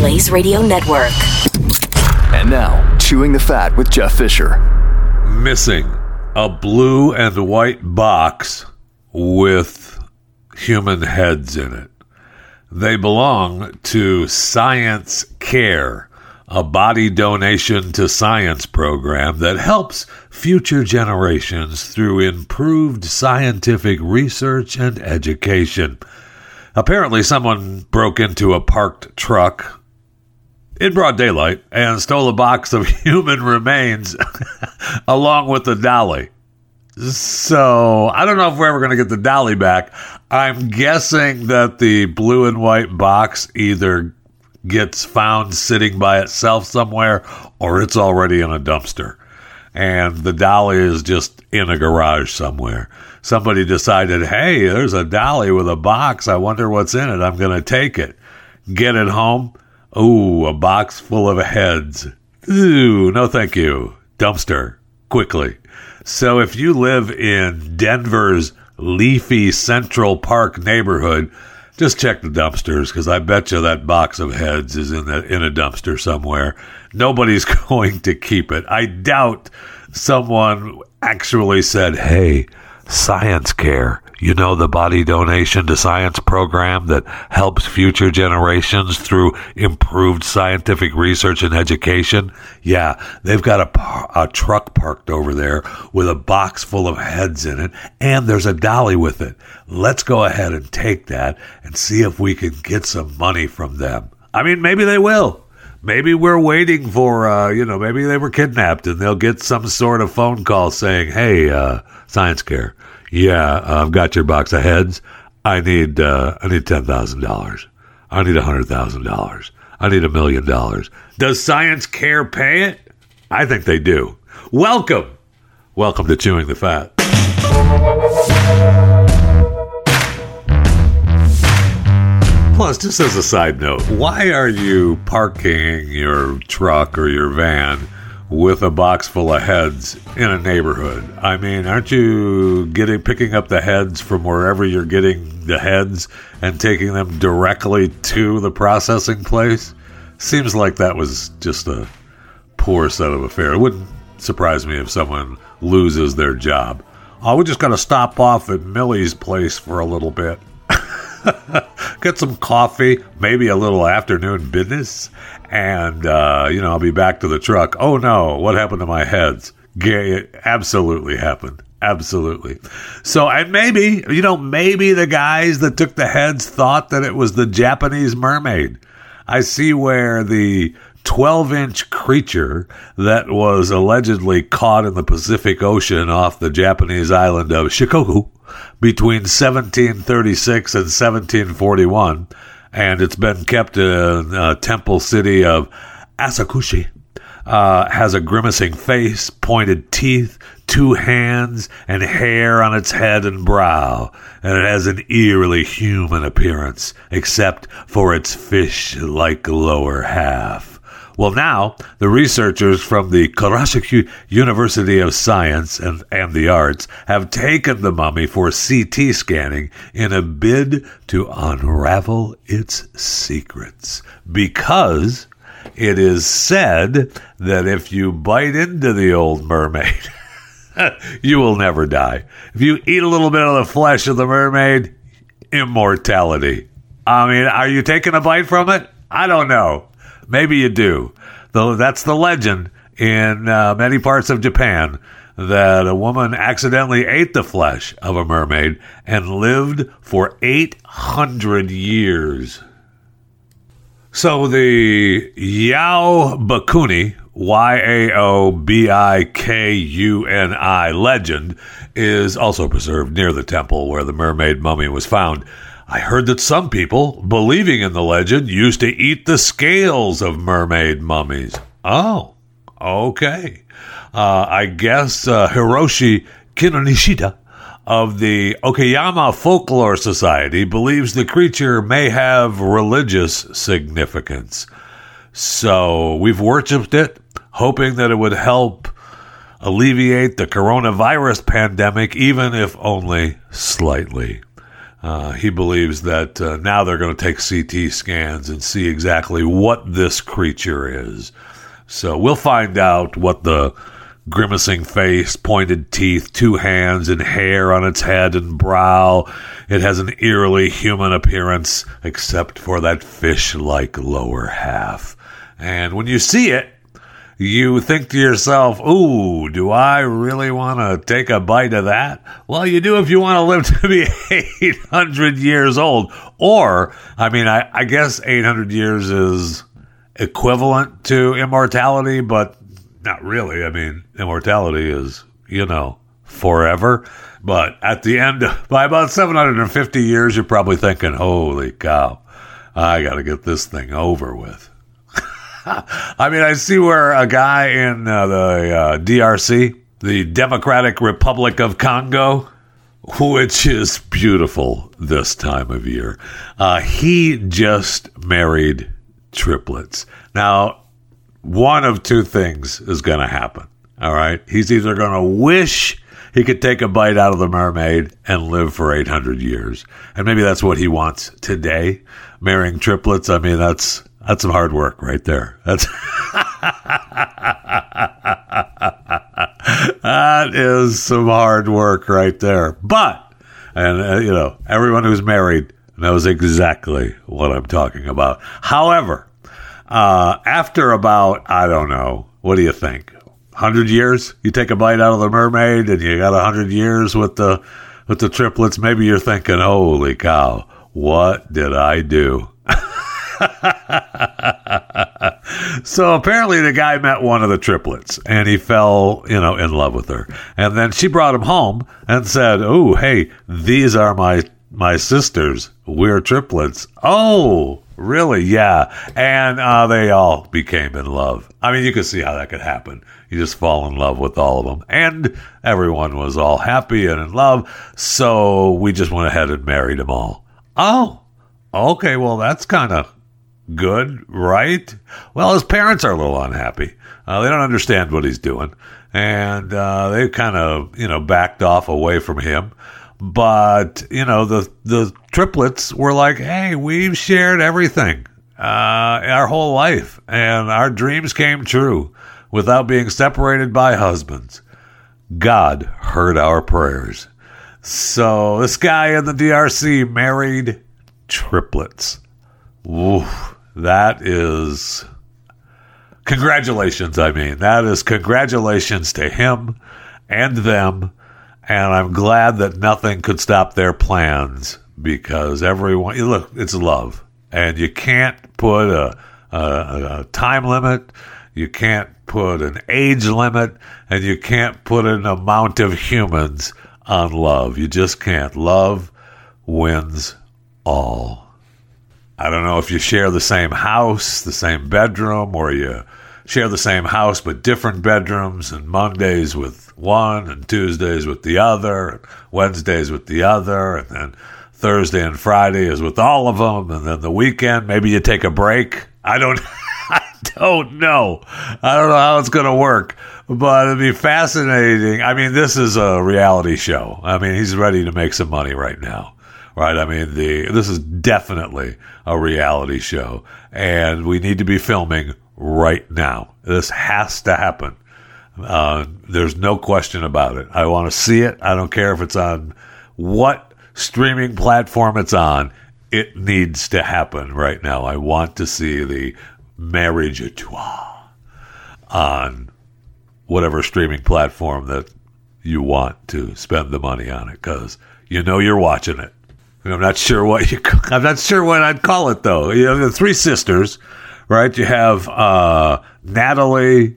Blaze Radio Network. And now, Chewing the Fat with Jeff Fisher. Missing a blue and white box with human heads in it. They belong to Science Care, a body donation to science program that helps future generations through improved scientific research and education. Apparently, someone broke into a parked truck in broad daylight and stole a box of human remains along with the dolly. So I don't know if we're ever going to get the dolly back. I'm guessing that the blue and white box either gets found sitting by itself somewhere or it's already in a dumpster. And the dolly is just in a garage somewhere. Somebody decided, hey, there's a dolly with a box. I wonder what's in it. I'm going to take it. Get it home. Ooh, a box full of heads. Ooh, no thank you. Dumpster. Quickly. So if you live in Denver's leafy Central Park neighborhood, just check the dumpsters because I bet you that box of heads is in the, in a dumpster somewhere. Nobody's going to keep it. I doubt someone actually said, "Hey, Science Care, you know the body donation to science program that helps future generations through improved scientific research and education? Yeah, they've got a, a truck parked over there with a box full of heads in it, and there's a dolly with it. Let's go ahead and take that and see if we can get some money from them. I mean, maybe they will maybe we're waiting for uh, you know maybe they were kidnapped and they'll get some sort of phone call saying hey uh, science care yeah i've got your box of heads. I need uh, i need $10000 i need a $100000 i need a million dollars. Does science care pay it? I think they do. Welcome. Welcome to chewing the fat. Plus, just as a side note, why are you parking your truck or your van with a box full of heads in a neighborhood? I mean, aren't you getting picking up the heads from wherever you're getting the heads and taking them directly to the processing place? Seems like that was just a poor set of affairs. It wouldn't surprise me if someone loses their job. Oh, we just got to stop off at Millie's place for a little bit. get some coffee, maybe a little afternoon business, and uh, you know I'll be back to the truck. Oh no, what happened to my heads? Gay, absolutely happened. Absolutely. So, and maybe, you know, maybe the guys that took the heads thought that it was the Japanese mermaid. I see where the 12 inch creature that was allegedly caught in the Pacific Ocean off the Japanese island of Shikoku between 1736 and 1741, and it's been kept in a temple city of Asakuchi. Uh, has a grimacing face, pointed teeth, two hands, and hair on its head and brow, and it has an eerily human appearance, except for its fish like lower half. Well, now the researchers from the Kurashiki University of Science and, and the Arts have taken the mummy for CT scanning in a bid to unravel its secrets. Because it is said that if you bite into the old mermaid, you will never die. If you eat a little bit of the flesh of the mermaid, immortality. I mean, are you taking a bite from it? I don't know. Maybe you do. Though that's the legend in uh, many parts of Japan that a woman accidentally ate the flesh of a mermaid and lived for 800 years. So the Yao Bakuni, Y A O B I K U N I legend, is also preserved near the temple where the mermaid mummy was found. I heard that some people, believing in the legend, used to eat the scales of mermaid mummies. Oh, okay. Uh, I guess uh, Hiroshi Kinonishita of the Okayama Folklore Society believes the creature may have religious significance. So we've worshipped it, hoping that it would help alleviate the coronavirus pandemic, even if only slightly. Uh, he believes that uh, now they're going to take CT scans and see exactly what this creature is. So we'll find out what the grimacing face, pointed teeth, two hands, and hair on its head and brow. It has an eerily human appearance, except for that fish like lower half. And when you see it, you think to yourself, ooh, do I really want to take a bite of that? Well, you do if you want to live to be 800 years old. Or, I mean, I, I guess 800 years is equivalent to immortality, but not really. I mean, immortality is, you know, forever. But at the end, by about 750 years, you're probably thinking, holy cow, I got to get this thing over with. I mean, I see where a guy in uh, the uh, DRC, the Democratic Republic of Congo, which is beautiful this time of year, uh, he just married triplets. Now, one of two things is going to happen. All right. He's either going to wish he could take a bite out of the mermaid and live for 800 years. And maybe that's what he wants today. Marrying triplets. I mean, that's, that's some hard work right there. That's, that is some hard work right there. But, and uh, you know, everyone who's married knows exactly what I'm talking about. However, uh, after about, I don't know, what do you think? 100 years? You take a bite out of the mermaid and you got 100 years with the, with the triplets. Maybe you're thinking, holy cow, what did I do? so apparently the guy met one of the triplets and he fell, you know, in love with her. And then she brought him home and said, "Oh, hey, these are my my sisters. We're triplets." Oh, Really? Yeah. And uh, they all became in love. I mean, you could see how that could happen. You just fall in love with all of them. And everyone was all happy and in love. So we just went ahead and married them all. Oh, okay. Well, that's kind of good, right? Well, his parents are a little unhappy. Uh, they don't understand what he's doing. And uh, they kind of, you know, backed off away from him but you know the the triplets were like, "Hey, we've shared everything uh, our whole life, and our dreams came true without being separated by husbands." God heard our prayers. So this guy in the DRC married triplets. Oof, that is congratulations. I mean, that is congratulations to him and them and I'm glad that nothing could stop their plans because everyone, look, it's love. And you can't put a, a, a time limit, you can't put an age limit, and you can't put an amount of humans on love. You just can't. Love wins all. I don't know if you share the same house, the same bedroom, or you share the same house but different bedrooms, and Mondays with one, and Tuesdays with the other, and Wednesdays with the other, and then Thursday and Friday is with all of them, and then the weekend maybe you take a break. I don't, I don't know. I don't know how it's going to work, but it'd be fascinating. I mean, this is a reality show. I mean, he's ready to make some money right now right? I mean, the this is definitely a reality show, and we need to be filming right now. This has to happen. Uh, there's no question about it. I want to see it. I don't care if it's on what streaming platform it's on. It needs to happen right now. I want to see the marriage a trois on whatever streaming platform that you want to spend the money on it because you know you're watching it. I'm not sure what you. I'm not sure what I'd call it though. You the three sisters right? You have uh, Natalie,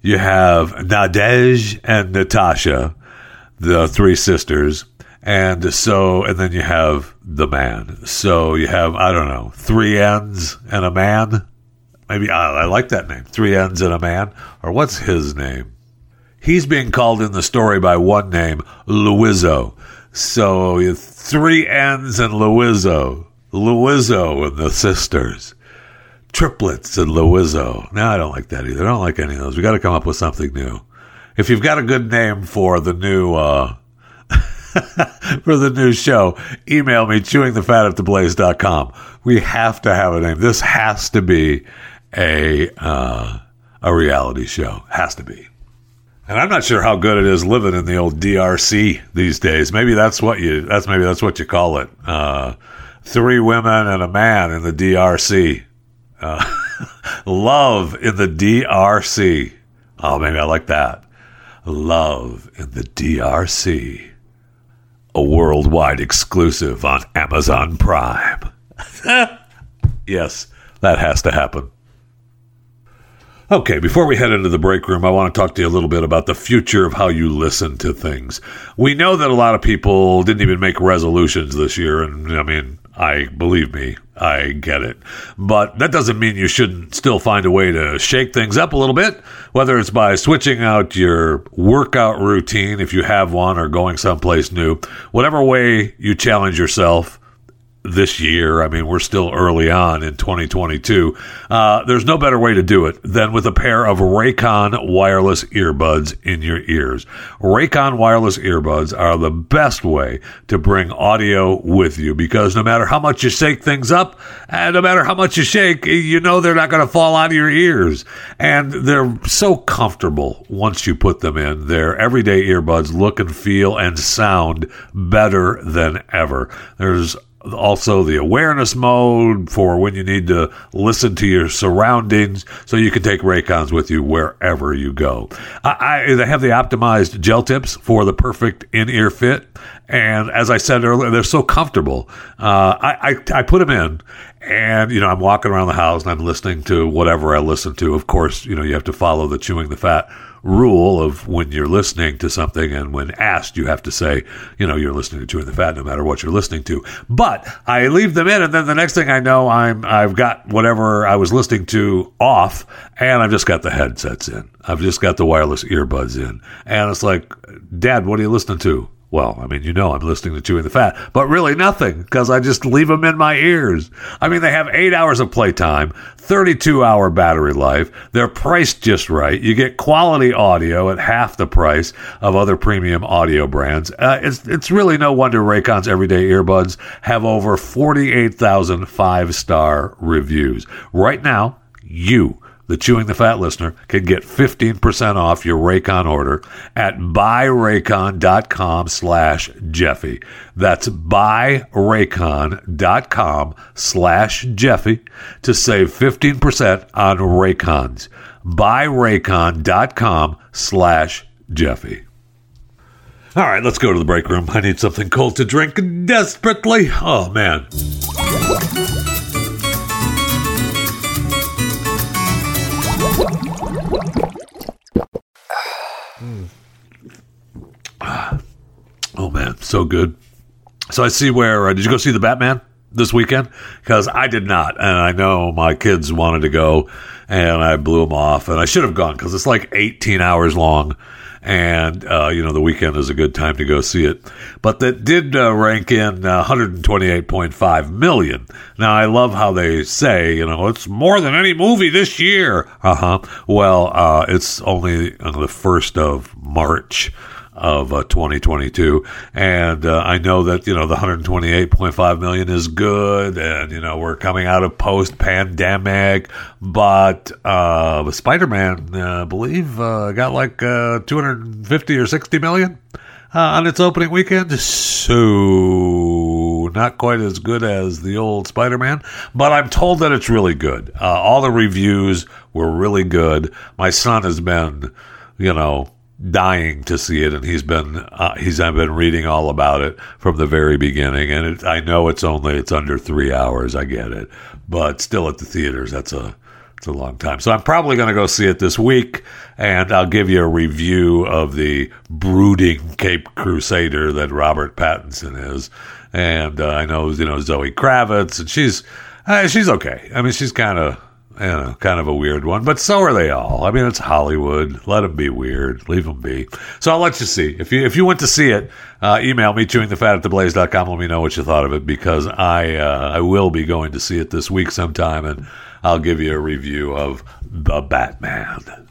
you have Nadege and Natasha, the three sisters. And so, and then you have the man. So you have, I don't know, three ends and a man. Maybe I, I like that name. Three ends and a man. Or what's his name? He's being called in the story by one name, Luwizo. So three ends and Luwizo. Luwizo and the sisters triplets and Luwizo. No, I don't like that either. I don't like any of those. We got to come up with something new. If you've got a good name for the new, uh, for the new show, email me chewingthefat at theblaze.com. We have to have a name. This has to be a uh, a reality show. Has to be. And I'm not sure how good it is living in the old DRC these days. Maybe that's what you that's maybe that's what you call it. Uh, three women and a man in the DRC. Uh, love in the DRC. Oh, maybe I like that. Love in the DRC. A worldwide exclusive on Amazon Prime. yes, that has to happen. Okay, before we head into the break room, I want to talk to you a little bit about the future of how you listen to things. We know that a lot of people didn't even make resolutions this year, and I mean, I believe me, I get it. But that doesn't mean you shouldn't still find a way to shake things up a little bit, whether it's by switching out your workout routine if you have one or going someplace new. Whatever way you challenge yourself, this year. I mean, we're still early on in 2022. Uh, there's no better way to do it than with a pair of Raycon wireless earbuds in your ears. Raycon wireless earbuds are the best way to bring audio with you because no matter how much you shake things up, and no matter how much you shake, you know they're not going to fall out of your ears. And they're so comfortable once you put them in. Their everyday earbuds look and feel and sound better than ever. There's also the awareness mode for when you need to listen to your surroundings so you can take Raycons with you wherever you go. I, I, they have the optimized gel tips for the perfect in-ear fit. And as I said earlier, they're so comfortable. Uh, I, I, I put them in and, you know, I'm walking around the house and I'm listening to whatever I listen to. Of course, you know, you have to follow the chewing the fat rule of when you're listening to something and when asked, you have to say, you know, you're listening to Chewing the Fat no matter what you're listening to. But I leave them in, and then the next thing I know, I'm I've got whatever I was listening to off, and I've just got the headsets in. I've just got the wireless earbuds in, and it's like, Dad, what are you listening to? Well, I mean, you know, I'm listening to Chewing the Fat, but really nothing because I just leave them in my ears. I mean, they have eight hours of playtime, 32 hour battery life. They're priced just right. You get quality audio at half the price of other premium audio brands. Uh, it's, it's really no wonder Raycon's everyday earbuds have over 48,000 five star reviews. Right now, you the Chewing the Fat listener can get 15% off your Raycon order at buyraycon.com slash Jeffy. That's buyraycon.com slash Jeffy to save 15% on Raycons. buyraycon.com slash Jeffy. All right, let's go to the break room. I need something cold to drink desperately. Oh, man. Oh man, so good. So I see where uh, did you go see the Batman this weekend? Because I did not, and I know my kids wanted to go, and I blew them off, and I should have gone because it's like 18 hours long, and uh, you know the weekend is a good time to go see it. But that did uh, rank in uh, 128.5 million. Now I love how they say, you know, it's more than any movie this year. Uh huh. Well, it's only on the first of March of uh, 2022. And uh, I know that, you know, the 128.5 million is good. And, you know, we're coming out of post pandemic. But uh, Spider Man, uh, I believe, uh, got like uh, 250 or 60 million. on its opening weekend, so not quite as good as the old Spider-Man, but I'm told that it's really good. all the reviews were really good. My son has been, you know, dying to see it, and he's been uh, he's I've been reading all about it from the very beginning. And it, I know it's only it's under three hours. I get it, but still at the theaters, that's a it's a long time. So I'm probably going to go see it this week, and I'll give you a review of the brooding Cape Crusader that Robert Pattinson is. And uh, I know you know Zoe Kravitz, and she's uh, she's okay. I mean, she's kind of you know, kind of a weird one, but so are they all. I mean, it's Hollywood. Let them be weird. Leave them be. So I'll let you see. If you if you went to see it, uh, email me chewing the fat. Let me know what you thought of it because I uh, I will be going to see it this week sometime, and I'll give you a review of the Batman.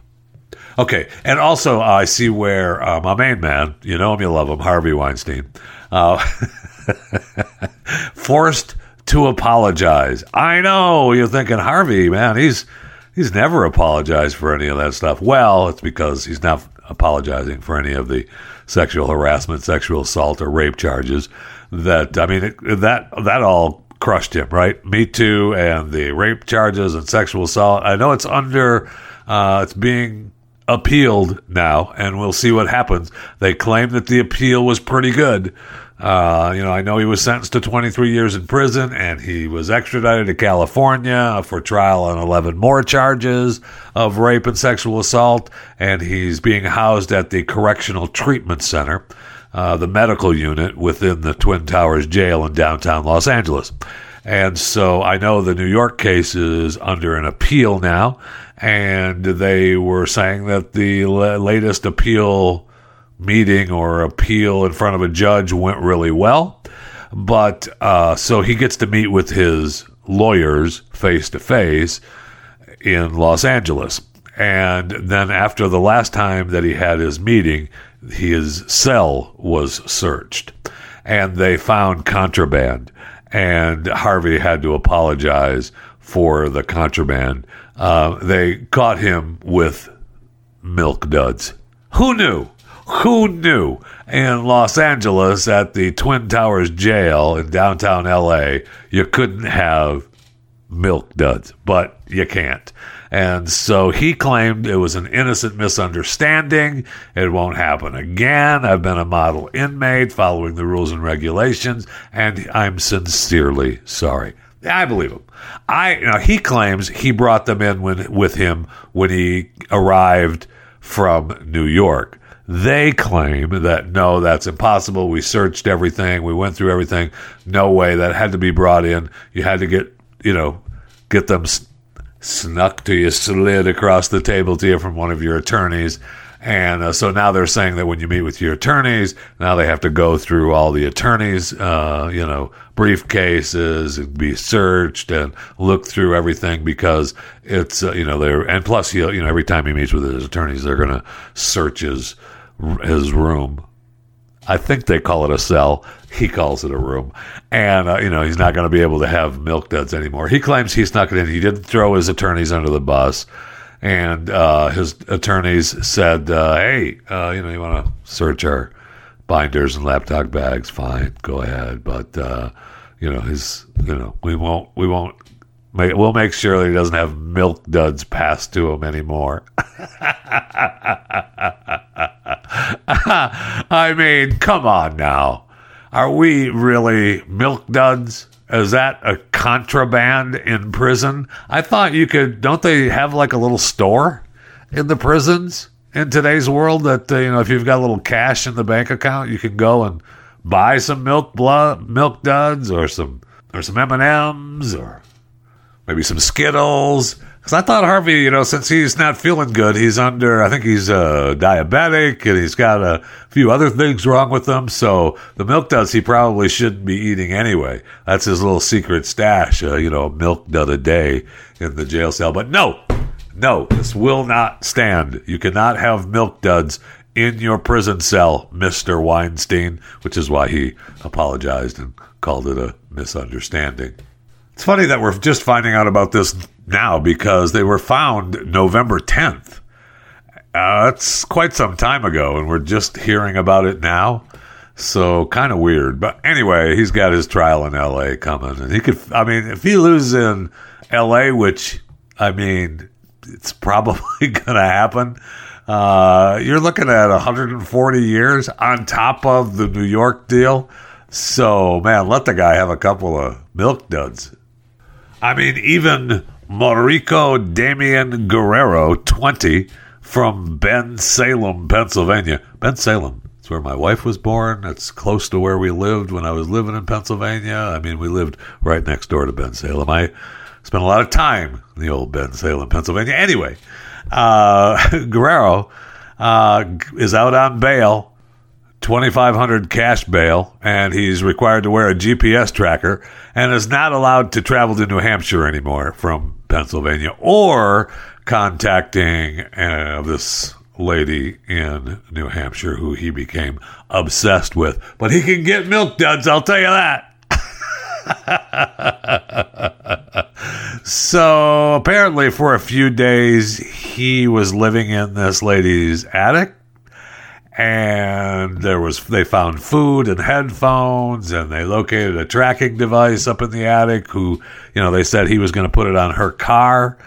Okay, and also uh, I see where uh, my main man, you know him, you love him, Harvey Weinstein, uh, forced to apologize. I know you're thinking Harvey, man, he's he's never apologized for any of that stuff. Well, it's because he's not apologizing for any of the sexual harassment, sexual assault, or rape charges. That I mean, it, that that all crushed him, right? Me too, and the rape charges and sexual assault. I know it's under, uh, it's being appealed now, and we'll see what happens. They claim that the appeal was pretty good. Uh, you know, I know he was sentenced to 23 years in prison and he was extradited to California for trial on 11 more charges of rape and sexual assault. And he's being housed at the Correctional Treatment Center, uh, the medical unit within the Twin Towers jail in downtown Los Angeles. And so I know the New York case is under an appeal now. And they were saying that the latest appeal meeting or appeal in front of a judge went really well. But uh, so he gets to meet with his lawyers face to face in Los Angeles. And then after the last time that he had his meeting, his cell was searched and they found contraband. And Harvey had to apologize for the contraband. Uh, they caught him with milk duds. Who knew? Who knew in Los Angeles at the Twin Towers jail in downtown LA you couldn't have milk duds, but you can't. And so he claimed it was an innocent misunderstanding. It won't happen again. I've been a model inmate following the rules and regulations, and I'm sincerely sorry. I believe him. I know, he claims he brought them in when, with him when he arrived from New York. They claim that no, that's impossible. We searched everything. We went through everything. No way. That had to be brought in. You had to get, you know, get them snuck to you, slid across the table to you from one of your attorneys. And uh, so now they're saying that when you meet with your attorneys, now they have to go through all the attorneys, uh, you know, briefcases and be searched and look through everything because it's, uh, you know, they're, and plus, you know, every time he meets with his attorneys, they're going to search his, his room. I think they call it a cell. He calls it a room. And, uh, you know, he's not going to be able to have milk duds anymore. He claims he's not going to. He didn't throw his attorneys under the bus and uh, his attorneys said, uh, "Hey, uh, you know, you want to search our binders and laptop bags? Fine, go ahead, but uh, you know, his, you know, we won't, we won't." Make, we'll make sure that he doesn't have milk duds passed to him anymore. I mean, come on now. Are we really milk duds? Is that a contraband in prison? I thought you could. Don't they have like a little store in the prisons in today's world that uh, you know if you've got a little cash in the bank account, you can go and buy some milk blood, milk duds, or some or some M and M's, or maybe some Skittles. Because I thought Harvey, you know, since he's not feeling good, he's under, I think he's uh, diabetic and he's got a few other things wrong with him. So the milk duds he probably shouldn't be eating anyway. That's his little secret stash, uh, you know, milk dud a day in the jail cell. But no, no, this will not stand. You cannot have milk duds in your prison cell, Mr. Weinstein, which is why he apologized and called it a misunderstanding. It's funny that we're just finding out about this now because they were found November 10th. Uh, that's quite some time ago, and we're just hearing about it now. So kind of weird. But anyway, he's got his trial in LA coming. And he could, I mean, if he loses in LA, which, I mean, it's probably going to happen, uh, you're looking at 140 years on top of the New York deal. So, man, let the guy have a couple of milk duds. I mean, even Mauricio Damian Guerrero, 20, from Bensalem, Pennsylvania. Bensalem, it's where my wife was born. It's close to where we lived when I was living in Pennsylvania. I mean, we lived right next door to Bensalem. I spent a lot of time in the old Bensalem, Pennsylvania. Anyway, uh, Guerrero uh, is out on bail 2500 cash bail and he's required to wear a GPS tracker and is not allowed to travel to New Hampshire anymore from Pennsylvania or contacting uh, this lady in New Hampshire who he became obsessed with. But he can get milk duds, I'll tell you that. so apparently, for a few days, he was living in this lady's attic. And there was, they found food and headphones, and they located a tracking device up in the attic. Who, you know, they said he was going to put it on her car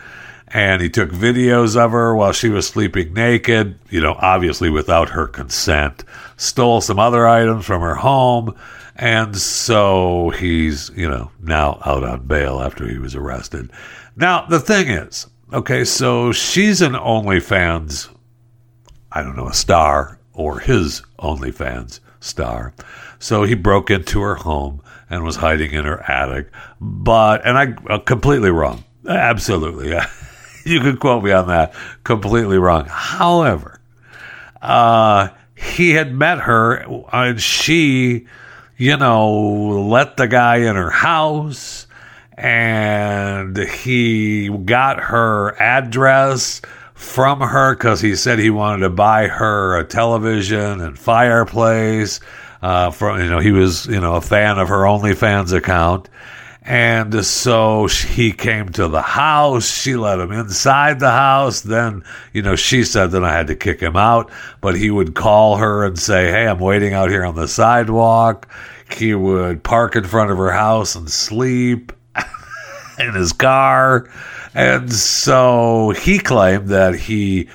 and he took videos of her while she was sleeping naked, you know, obviously without her consent, stole some other items from her home, and so he's, you know, now out on bail after he was arrested. Now, the thing is, okay, so she's an OnlyFans, I don't know, a star, or his OnlyFans star. So he broke into her home and was hiding in her attic. But, and I, uh, completely wrong. Absolutely. you could quote me on that. Completely wrong. However, uh, he had met her and she, you know, let the guy in her house and he got her address from her because he said he wanted to buy her a television and fireplace. Uh, from you know, he was you know a fan of her OnlyFans account, and so he came to the house. She let him inside the house. Then, you know, she said that I had to kick him out, but he would call her and say, Hey, I'm waiting out here on the sidewalk. He would park in front of her house and sleep in his car. And so he claimed that he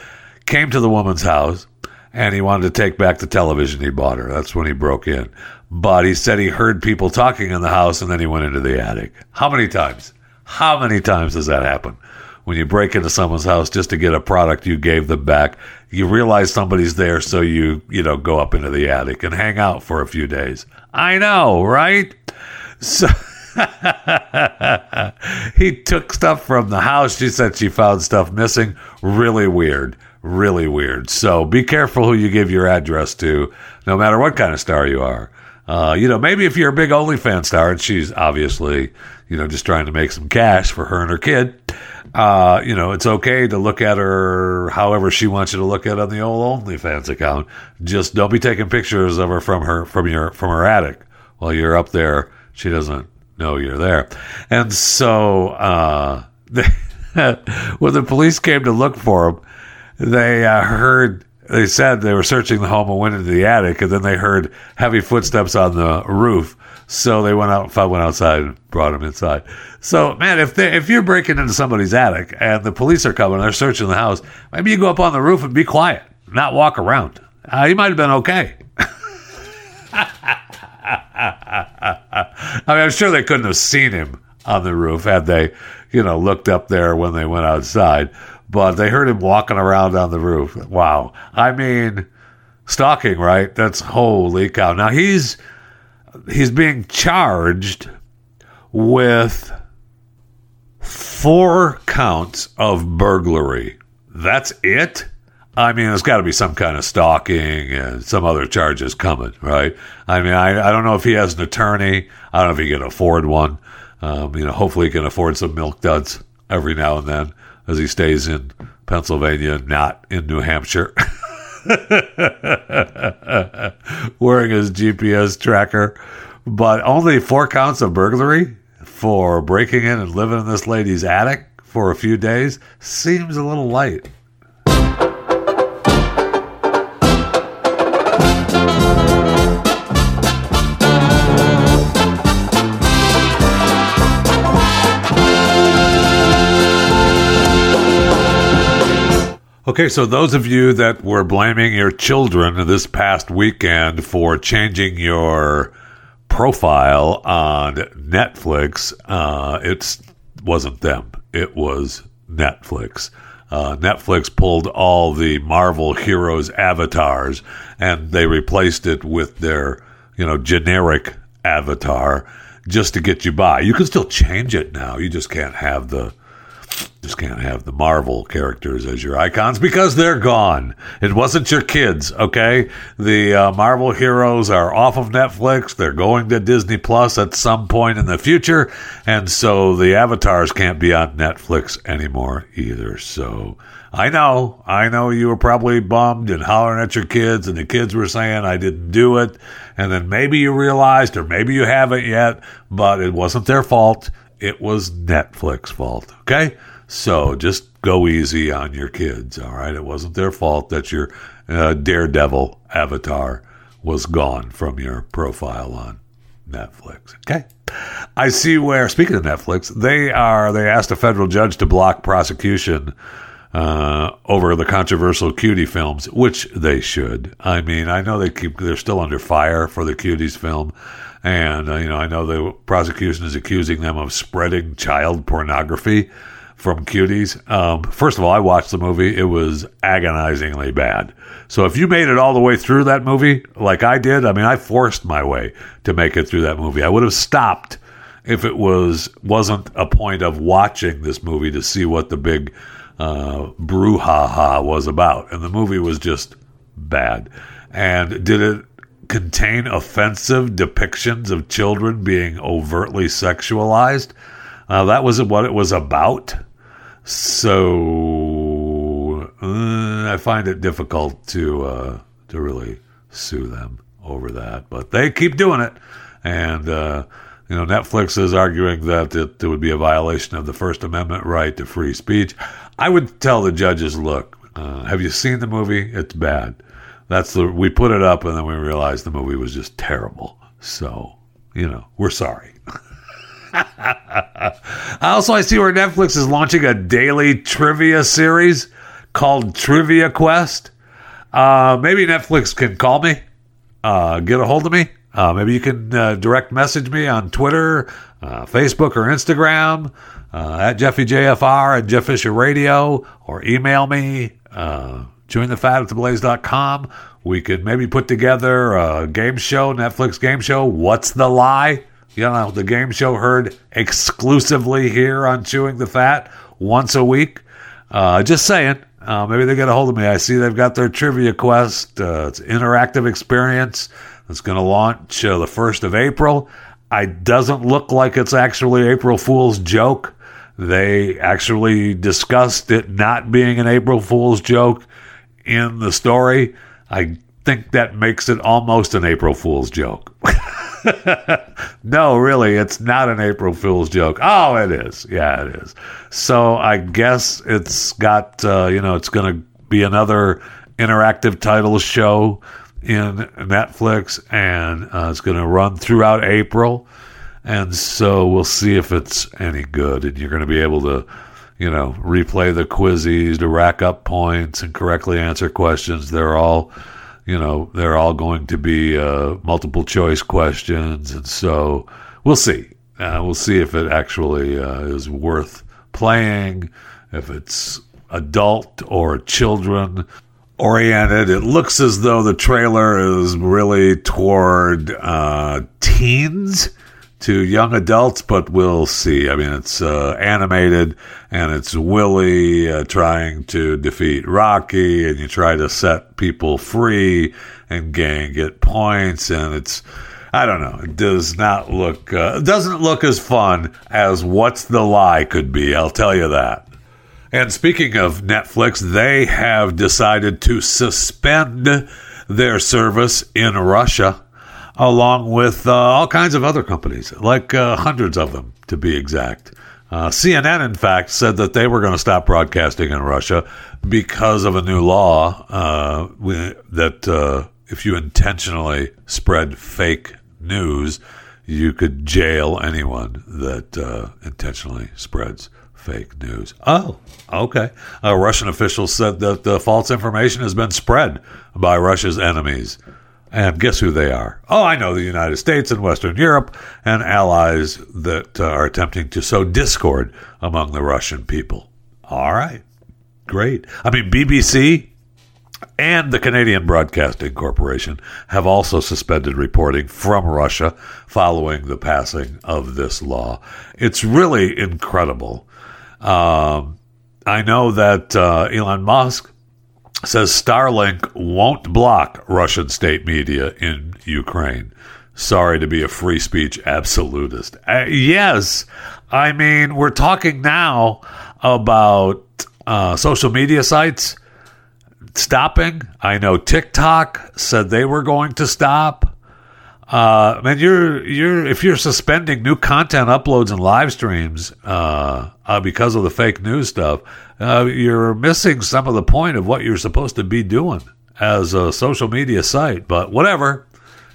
came to the woman's house and he wanted to take back the television he bought her. That's when he broke in. But he said he heard people talking in the house and then he went into the attic. How many times? How many times does that happen? When you break into someone's house just to get a product you gave them back, you realize somebody's there, so you, you know, go up into the attic and hang out for a few days. I know, right? So he took stuff from the house. She said she found stuff missing. Really weird. Really weird. So be careful who you give your address to, no matter what kind of star you are. Uh, you know, maybe if you're a big OnlyFans star and she's obviously, you know, just trying to make some cash for her and her kid, uh, you know, it's okay to look at her however she wants you to look at on the old OnlyFans account. Just don't be taking pictures of her from her from your from her attic while you're up there. She doesn't know you're there, and so uh, when the police came to look for him, they uh, heard they said they were searching the home and went into the attic, and then they heard heavy footsteps on the roof. So they went out, went outside, and brought him inside. So, man, if they, if you're breaking into somebody's attic and the police are coming, they're searching the house. Maybe you go up on the roof and be quiet, not walk around. Uh, you might have been okay. I mean, I'm sure they couldn't have seen him on the roof had they, you know, looked up there when they went outside but they heard him walking around on the roof. Wow. I mean, stalking, right? That's holy cow. Now he's he's being charged with four counts of burglary. That's it? I mean, there's got to be some kind of stalking and some other charges coming, right? I mean, I, I don't know if he has an attorney. I don't know if he can afford one. Um, you know, hopefully he can afford some milk duds every now and then as he stays in Pennsylvania, not in New Hampshire. Wearing his GPS tracker. But only four counts of burglary for breaking in and living in this lady's attic for a few days seems a little light. Okay, so those of you that were blaming your children this past weekend for changing your profile on Netflix, uh, it wasn't them. It was Netflix. Uh, Netflix pulled all the Marvel heroes avatars and they replaced it with their, you know, generic avatar just to get you by. You can still change it now. You just can't have the Just can't have the Marvel characters as your icons because they're gone. It wasn't your kids, okay? The uh, Marvel heroes are off of Netflix. They're going to Disney Plus at some point in the future. And so the avatars can't be on Netflix anymore either. So I know, I know you were probably bummed and hollering at your kids, and the kids were saying, I didn't do it. And then maybe you realized, or maybe you haven't yet, but it wasn't their fault. It was Netflix fault, okay? So just go easy on your kids, all right? It wasn't their fault that your uh, Daredevil avatar was gone from your profile on Netflix, okay? I see where, speaking of Netflix, they are, they asked a federal judge to block prosecution uh, over the controversial cutie films, which they should. I mean, I know they keep, they're still under fire for the cuties film. And, uh, you know, I know the prosecution is accusing them of spreading child pornography from Cuties. Um, first of all, I watched the movie. It was agonizingly bad. So if you made it all the way through that movie, like I did, I mean, I forced my way to make it through that movie. I would have stopped if it was wasn't a point of watching this movie to see what the big uh, brouhaha was about, and the movie was just bad. And did it contain offensive depictions of children being overtly sexualized? Uh, that wasn't what it was about. So uh, I find it difficult to uh, to really sue them over that, but they keep doing it, and uh, you know Netflix is arguing that it, it would be a violation of the First Amendment right to free speech. I would tell the judges, look, uh, have you seen the movie? It's bad. That's the we put it up, and then we realized the movie was just terrible. So you know we're sorry. also, I see where Netflix is launching a daily trivia series called Trivia Quest. Uh, maybe Netflix can call me, uh, get a hold of me. Uh, maybe you can uh, direct message me on Twitter, uh, Facebook, or Instagram uh, at JeffyJFR at Jeff Fisher Radio, or email me, uh, chewingthefat at theblaze.com. We could maybe put together a game show, Netflix game show. What's the lie? You know, the game show heard exclusively here on Chewing the Fat once a week. Uh, just saying. Uh, maybe they get a hold of me. I see they've got their trivia quest. Uh, it's interactive experience. It's going to launch uh, the first of April. It doesn't look like it's actually April Fool's joke. They actually discussed it not being an April Fool's joke in the story. I think that makes it almost an April Fool's joke. no, really, it's not an April Fool's joke. Oh, it is. Yeah, it is. So I guess it's got, uh, you know, it's going to be another interactive title show in Netflix, and uh, it's going to run throughout April. And so we'll see if it's any good. And you're going to be able to, you know, replay the quizzes to rack up points and correctly answer questions. They're all you know, they're all going to be uh, multiple choice questions. And so we'll see. Uh, we'll see if it actually uh, is worth playing, if it's adult or children oriented. It looks as though the trailer is really toward uh, teens to young adults, but we'll see. I mean, it's uh, animated and it's Willie uh, trying to defeat Rocky, and you try to set people free and gang get points, and it's. I don't know. It does not look. Uh, doesn't look as fun as What's the Lie could be. I'll tell you that. And speaking of Netflix, they have decided to suspend their service in Russia along with uh, all kinds of other companies, like uh, hundreds of them to be exact. Uh, CNN, in fact, said that they were going to stop broadcasting in Russia because of a new law uh, that uh, if you intentionally spread fake news, you could jail anyone that uh, intentionally spreads fake news. Oh, okay. A Russian officials said that the false information has been spread by Russia's enemies. And guess who they are? Oh, I know the United States and Western Europe and allies that uh, are attempting to sow discord among the Russian people. All right. Great. I mean, BBC and the Canadian Broadcasting Corporation have also suspended reporting from Russia following the passing of this law. It's really incredible Um, I know that uh, Elon Musk says Starlink won't block Russian state media in Ukraine. Sorry to be a free speech absolutist. Uh, yes, I mean, we're talking now about uh, social media sites stopping. I know TikTok said they were going to stop. Uh, man, you're you're if you're suspending new content uploads and live streams uh, uh, because of the fake news stuff, uh, you're missing some of the point of what you're supposed to be doing as a social media site. But whatever,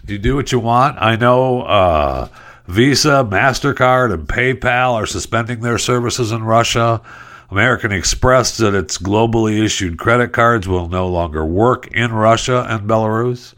you do what you want. I know uh, Visa, Mastercard, and PayPal are suspending their services in Russia. American Express said its globally issued credit cards will no longer work in Russia and Belarus.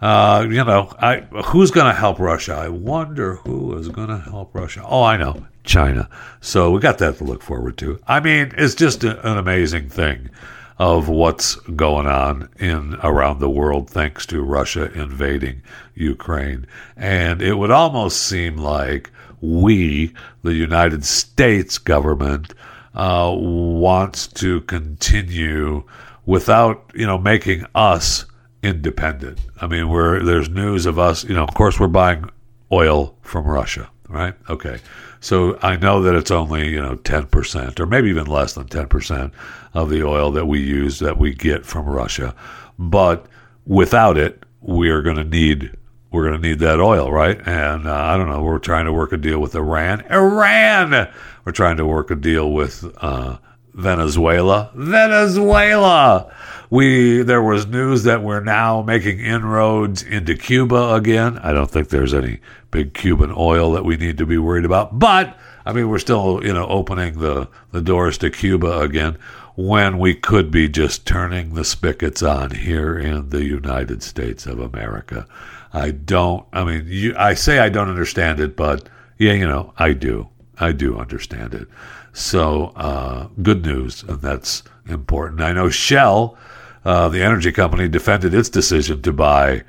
Uh, you know, I who's going to help Russia? I wonder who is going to help Russia. Oh, I know, China. So we got that to look forward to. I mean, it's just a, an amazing thing of what's going on in around the world thanks to Russia invading Ukraine. And it would almost seem like we, the United States government, uh, wants to continue without, you know, making us independent. I mean, we're there's news of us. You know, of course, we're buying oil from Russia, right? Okay, so I know that it's only you know ten percent, or maybe even less than ten percent of the oil that we use that we get from Russia. But without it, we are going to need we're going to need that oil, right? And uh, I don't know. We're trying to work a deal with Iran. Iran. We're trying to work a deal with uh, Venezuela. Venezuela. We there was news that we're now making inroads into Cuba again. I don't think there's any big Cuban oil that we need to be worried about, but I mean we're still you know opening the the doors to Cuba again when we could be just turning the spigots on here in the United States of America. I don't. I mean, you, I say I don't understand it, but yeah, you know, I do. I do understand it. So, uh, good news, and that's important. I know Shell uh, the energy company defended its decision to buy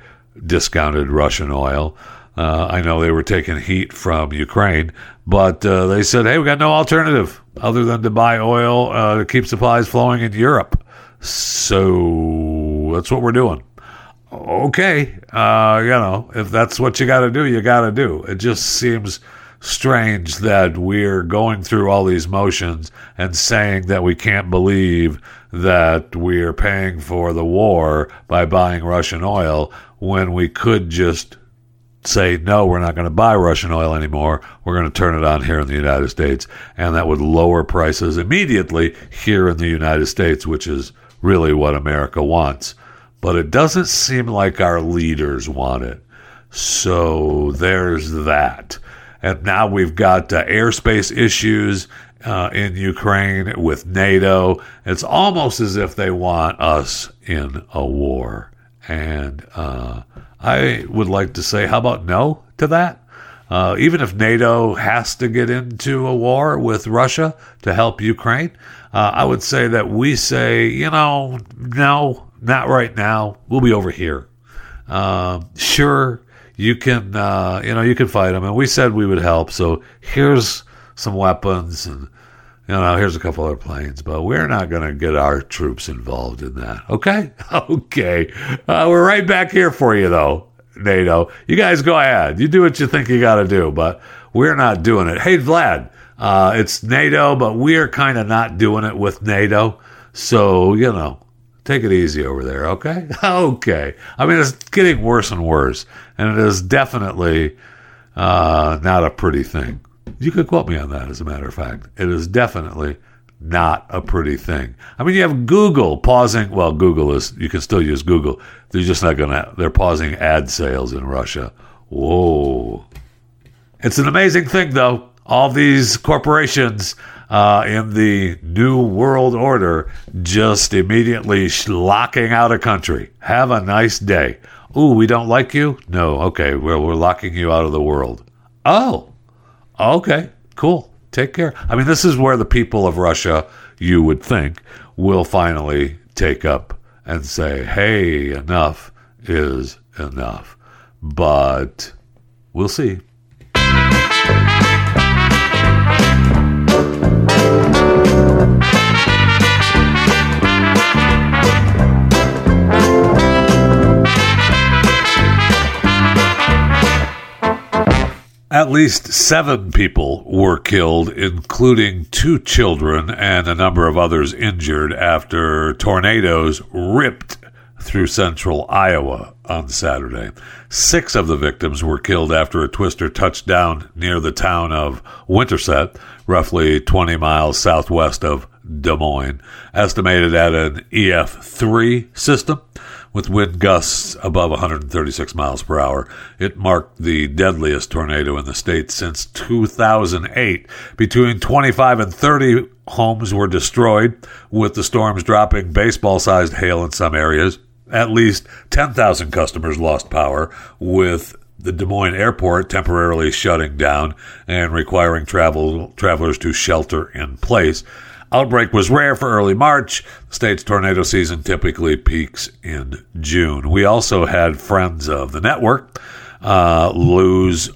discounted Russian oil. Uh, I know they were taking heat from Ukraine, but uh, they said, hey, we got no alternative other than to buy oil uh, to keep supplies flowing in Europe. So that's what we're doing. Okay, uh, you know, if that's what you got to do, you got to do. It just seems strange that we're going through all these motions and saying that we can't believe that we're paying for the war by buying Russian oil when we could just say, no, we're not going to buy Russian oil anymore. We're going to turn it on here in the United States. And that would lower prices immediately here in the United States, which is really what America wants. But it doesn't seem like our leaders want it. So there's that. And now we've got uh, airspace issues uh, in Ukraine with NATO. It's almost as if they want us in a war. And uh, I would like to say, how about no to that? Uh, even if NATO has to get into a war with Russia to help Ukraine, uh, I would say that we say, you know, no, not right now. We'll be over here. Uh, sure, you can uh, you know you can fight them and we said we would help. So here's some weapons and you know here's a couple other planes. But we're not going to get our troops involved in that. Okay? Okay. Uh, we're right back here for you though nato. You guys go ahead. You do what you think you got to do but we're not doing it. Hey vlad uh, it's nato but we're kind of not doing it with nato. So you know Take it easy over there, okay? okay. I mean, it's getting worse and worse, and it is definitely uh, not a pretty thing. You could quote me on that, as a matter of fact. It is definitely not a pretty thing. I mean, you have Google pausing. Well, Google is, you can still use Google. They're just not to, they're pausing ad sales in Russia. Whoa. It's an amazing thing, though. All these corporations uh, in the New World Order just immediately locking out a country. Have a nice day. Ooh, we don't like you? No, okay, well, we're locking you out of the world. Oh, okay, cool. Take care. I mean, this is where the people of Russia, you would think, will finally take up and say, hey, enough is enough. But we'll see. At least seven people were killed, including two children and a number of others injured after tornadoes ripped through central Iowa on Saturday. Six of the victims were killed after a twister touched down near the town of Winterset, roughly 20 miles southwest of Des Moines, estimated at an EF3 system with wind gusts above 136 miles per hour. It marked the deadliest tornado in the state since 2008. Between 25 and 30 homes were destroyed, with the storms dropping baseball sized hail in some areas. At least 10,000 customers lost power, with the Des Moines airport temporarily shutting down and requiring travel travelers to shelter in place. Outbreak was rare for early March. The state's tornado season typically peaks in June. We also had friends of the network uh, lose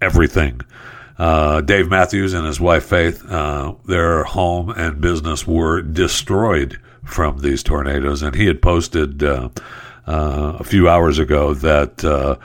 everything. Uh, Dave Matthews and his wife Faith, uh, their home and business were destroyed from these tornadoes, and he had posted uh, uh, a few hours ago that uh,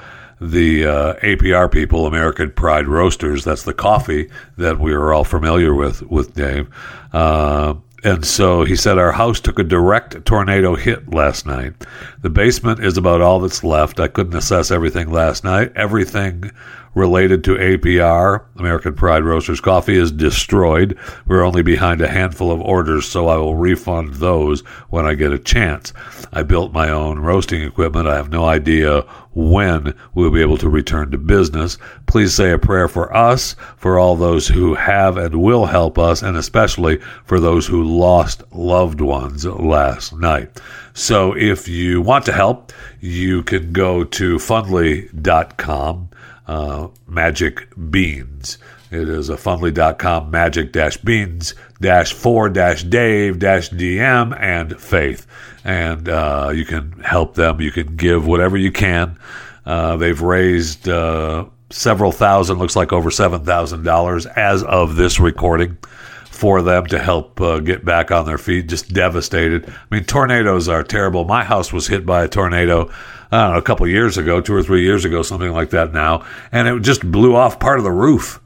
the uh, APR people, American Pride Roasters, that's the coffee that we are all familiar with with Dave. Uh, and so he said, Our house took a direct tornado hit last night. The basement is about all that's left. I couldn't assess everything last night. Everything related to APR, American Pride Roasters Coffee, is destroyed. We're only behind a handful of orders, so I will refund those when I get a chance. I built my own roasting equipment. I have no idea when we'll be able to return to business. Please say a prayer for us, for all those who have and will help us, and especially for those who lost loved ones last night. So if you want to help, you can go to fundly.com uh, magic beans. It is a fundly.com magic dash beans dash four dash Dave dash DM and faith. And uh, you can help them. You can give whatever you can. Uh, they've raised uh, several thousand, looks like over $7,000 as of this recording for them to help uh, get back on their feet. Just devastated. I mean, tornadoes are terrible. My house was hit by a tornado I don't know, a couple years ago, two or three years ago, something like that now, and it just blew off part of the roof.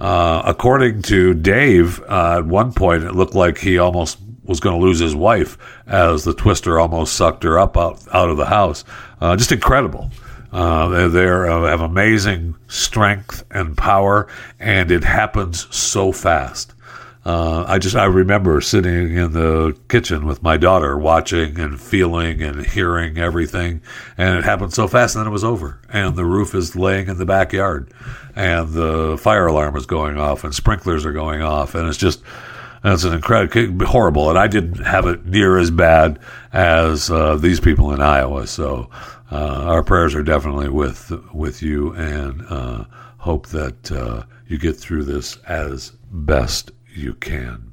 Uh, according to Dave, uh, at one point it looked like he almost was going to lose his wife as the twister almost sucked her up out, out of the house. Uh, just incredible. Uh, they uh, have amazing strength and power, and it happens so fast. Uh, I just I remember sitting in the kitchen with my daughter, watching and feeling and hearing everything, and it happened so fast, and then it was over, and the roof is laying in the backyard, and the fire alarm is going off, and sprinklers are going off, and it's just it's an incredible horrible, and I didn't have it near as bad as uh, these people in Iowa. So uh, our prayers are definitely with with you, and uh, hope that uh, you get through this as best you can.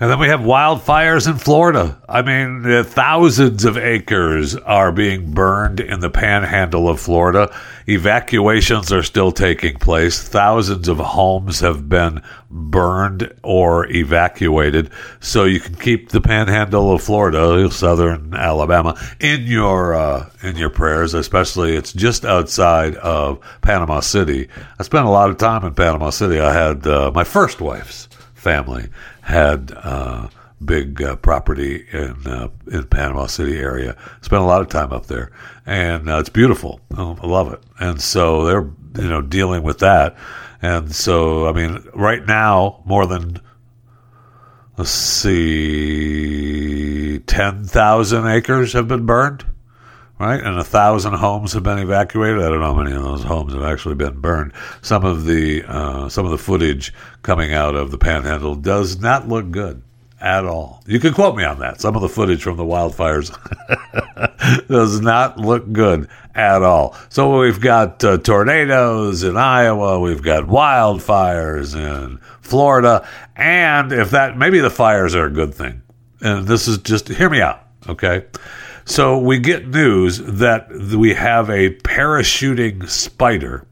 And then we have wildfires in Florida. I mean, thousands of acres are being burned in the panhandle of Florida. Evacuations are still taking place. Thousands of homes have been burned or evacuated. So you can keep the panhandle of Florida, southern Alabama, in your uh, in your prayers. Especially, it's just outside of Panama City. I spent a lot of time in Panama City. I had uh, my first wife's family had uh, big uh, property in uh, in Panama City area. Spent a lot of time up there, and uh, it's beautiful. Oh, I love it. And so they're you know dealing with that. And so I mean, right now more than let's see, ten thousand acres have been burned right? And a thousand homes have been evacuated. I don't know how many of those homes have actually been burned. Some of the uh, some of the footage coming out of the Panhandle does not look good at all. You can quote me on that. Some of the footage from the wildfires does not look good at all. So we've got uh, tornadoes in Iowa, we've got wildfires in Florida, and if that maybe the fires are a good thing. And this is just hear me out, okay? So we get news that we have a parachuting spider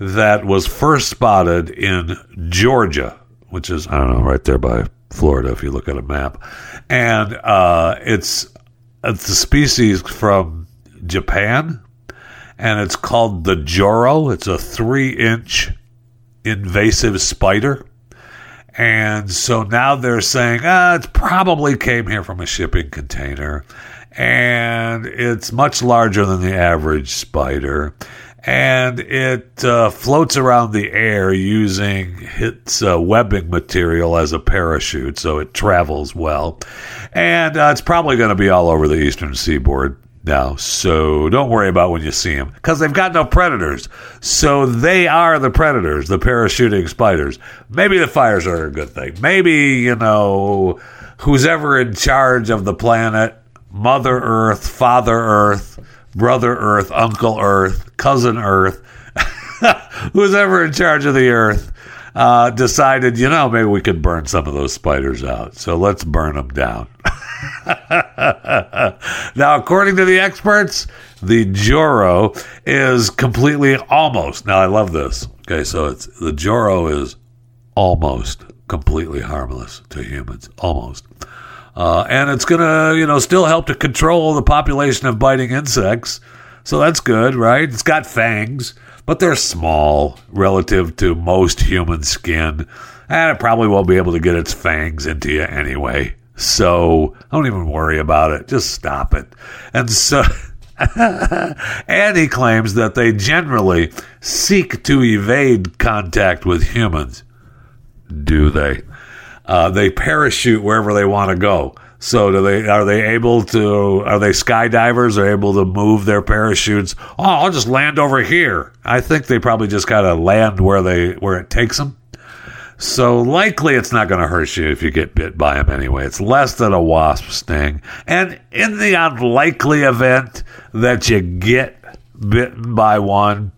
that was first spotted in Georgia, which is, I don't know, right there by Florida if you look at a map. And uh, it's, it's a species from Japan. and it's called the Joro. It's a three inch invasive spider. And so now they're saying, ah, it probably came here from a shipping container. And it's much larger than the average spider. And it uh, floats around the air using its uh, webbing material as a parachute, so it travels well. And uh, it's probably going to be all over the eastern seaboard now. So don't worry about when you see them because they've got no predators. So they are the predators, the parachuting spiders. Maybe the fires are a good thing. Maybe, you know, who's ever in charge of the planet, Mother Earth, Father Earth, Brother Earth, Uncle Earth, Cousin Earth, who's ever in charge of the Earth. Uh, decided, you know, maybe we could burn some of those spiders out. So let's burn them down. now, according to the experts, the Joro is completely almost. Now, I love this. Okay, so it's the Joro is almost completely harmless to humans, almost. Uh, and it's going to, you know, still help to control the population of biting insects. So that's good, right? It's got fangs, but they're small relative to most human skin. And it probably won't be able to get its fangs into you anyway. So don't even worry about it. Just stop it. And so. and he claims that they generally seek to evade contact with humans. Do they? Uh, they parachute wherever they want to go. So do they? Are they able to? Are they skydivers? Are able to move their parachutes? Oh, I'll just land over here. I think they probably just gotta land where they where it takes them. So likely it's not going to hurt you if you get bit by them anyway. It's less than a wasp sting. And in the unlikely event that you get bitten by one,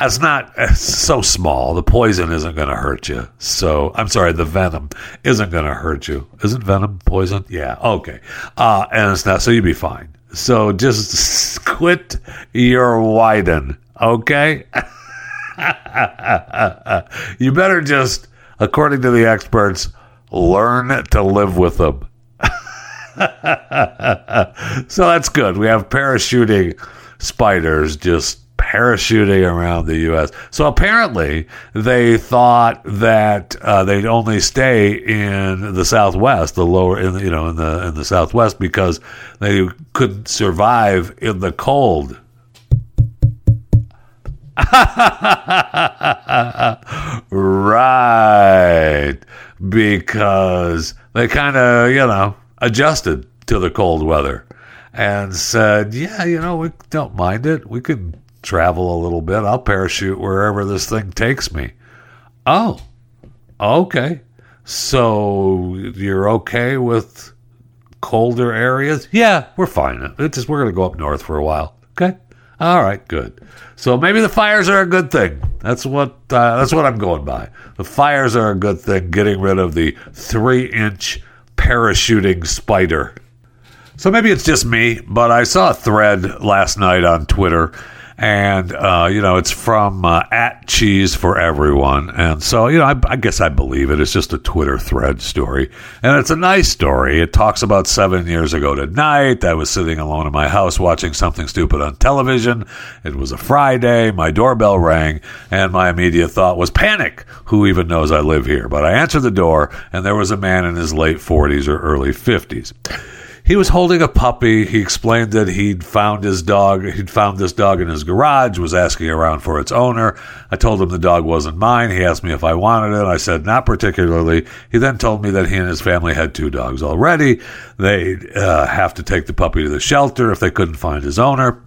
it's not it's so small. The poison isn't going to hurt you. So I'm sorry, the venom isn't going to hurt you. Isn't venom poison? Yeah. Okay. Uh, and it's not. So you'd be fine. So just quit your whining. Okay. you better just, according to the experts, learn to live with them. so that's good. We have parachuting spiders just parachuting around the U.S. So apparently, they thought that uh, they'd only stay in the Southwest, the lower, in the, you know, in the in the Southwest, because they couldn't survive in the cold right. Because they kind of, you know, adjusted to the cold weather and said, yeah, you know, we don't mind it. We can travel a little bit. I'll parachute wherever this thing takes me. Oh, okay. So you're okay with colder areas? Yeah, we're fine. It's just we're going to go up north for a while. Okay. All right, good. So maybe the fires are a good thing. That's what uh, that's what I'm going by. The fires are a good thing. Getting rid of the three-inch parachuting spider. So maybe it's just me, but I saw a thread last night on Twitter and uh, you know it's from uh, at cheese for everyone. And so you know I, I, guess i believe it. It's just a twitter thread story. And it's a nice story. It talks about seven years ago tonight. I was sitting alone in my house watching something stupid on television. It was a friday. My doorbell rang. And my immediate thought was panic! Who even knows i live here? But i answered the door and there was a man in his late 40s or early 50s he was holding a puppy. He explained that he'd found his dog. He'd found this dog in his garage. Was asking around for its owner. I told him the dog wasn't mine. He asked me if I wanted it. I said not particularly. He then told me that he and his family had two dogs already. They'd uh, have to take the puppy to the shelter if they couldn't find his owner.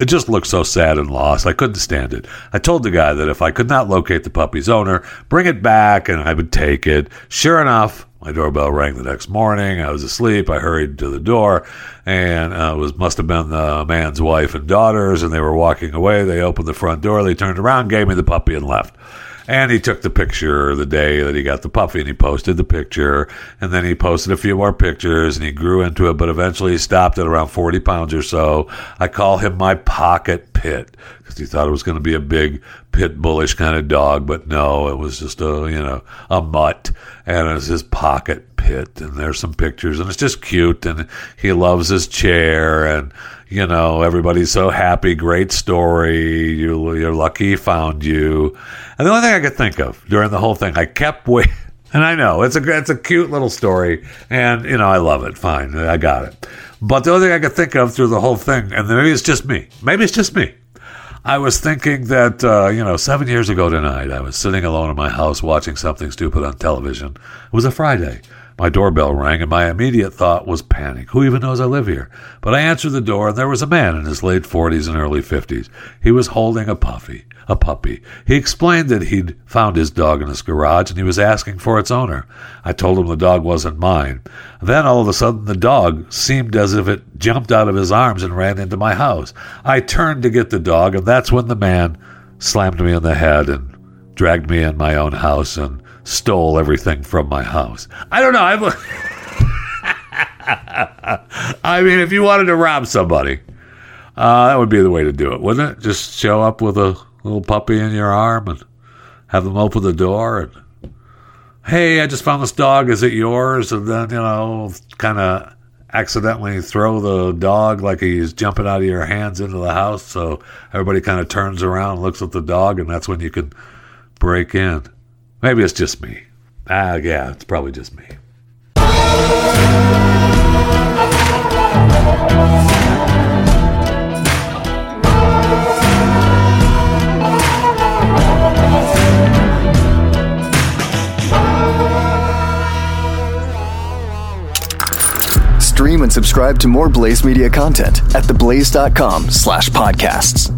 It just looked so sad and lost. I couldn't stand it. I told the guy that if I could not locate the puppy's owner, bring it back and I would take it. Sure enough, my doorbell rang the next morning. I was asleep. I hurried to the door, and uh, was must have been the man's wife and daughters, and they were walking away. They opened the front door. They turned around, gave me the puppy, and left. And he took the picture the day that he got the puppy and he posted the picture. And then he posted a few more pictures and he grew into it, but eventually he stopped at around 40 pounds or so. I call him my pocket pit because he thought it was going to be a big pit bullish kind of dog, but no, it was just a, you know, a mutt and it was his pocket pit pit, and there's some pictures, and it's just cute, and he loves his chair, and you know everybody's so happy. Great story. You, you're lucky found you. And the only thing I could think of during the whole thing, I kept waiting. And I know it's a it's a cute little story, and you know I love it. Fine, I got it. But the only thing I could think of through the whole thing, and maybe it's just me, maybe it's just me. I was thinking that uh, you know seven years ago tonight, I was sitting alone in my house watching something stupid on television. It was a Friday. My doorbell rang, and my immediate thought was panic. Who even knows I live here? But I answered the door, and there was a man in his late 40s and early 50s. He was holding a puffy, a puppy. He explained that he'd found his dog in his garage, and he was asking for its owner. I told him the dog wasn't mine. Then all of a sudden, the dog seemed as if it jumped out of his arms and ran into my house. I turned to get the dog, and that's when the man slammed me in the head and dragged me in my own house and stole everything from my house. I don't know. I mean, if you wanted to rob somebody, uh, that would be the way to do it, wouldn't it? Just show up with a little puppy in your arm and have them open the door and, hey, I just found this dog. Is it yours? And then, you know, kind of accidentally throw the dog like he's jumping out of your hands into the house. So everybody kind of turns around looks at the dog, and that's when you can break in. Maybe it's just me. Ah, yeah, it's probably just me. Stream and subscribe to more Blaze Media content at theblaze.com slash podcasts.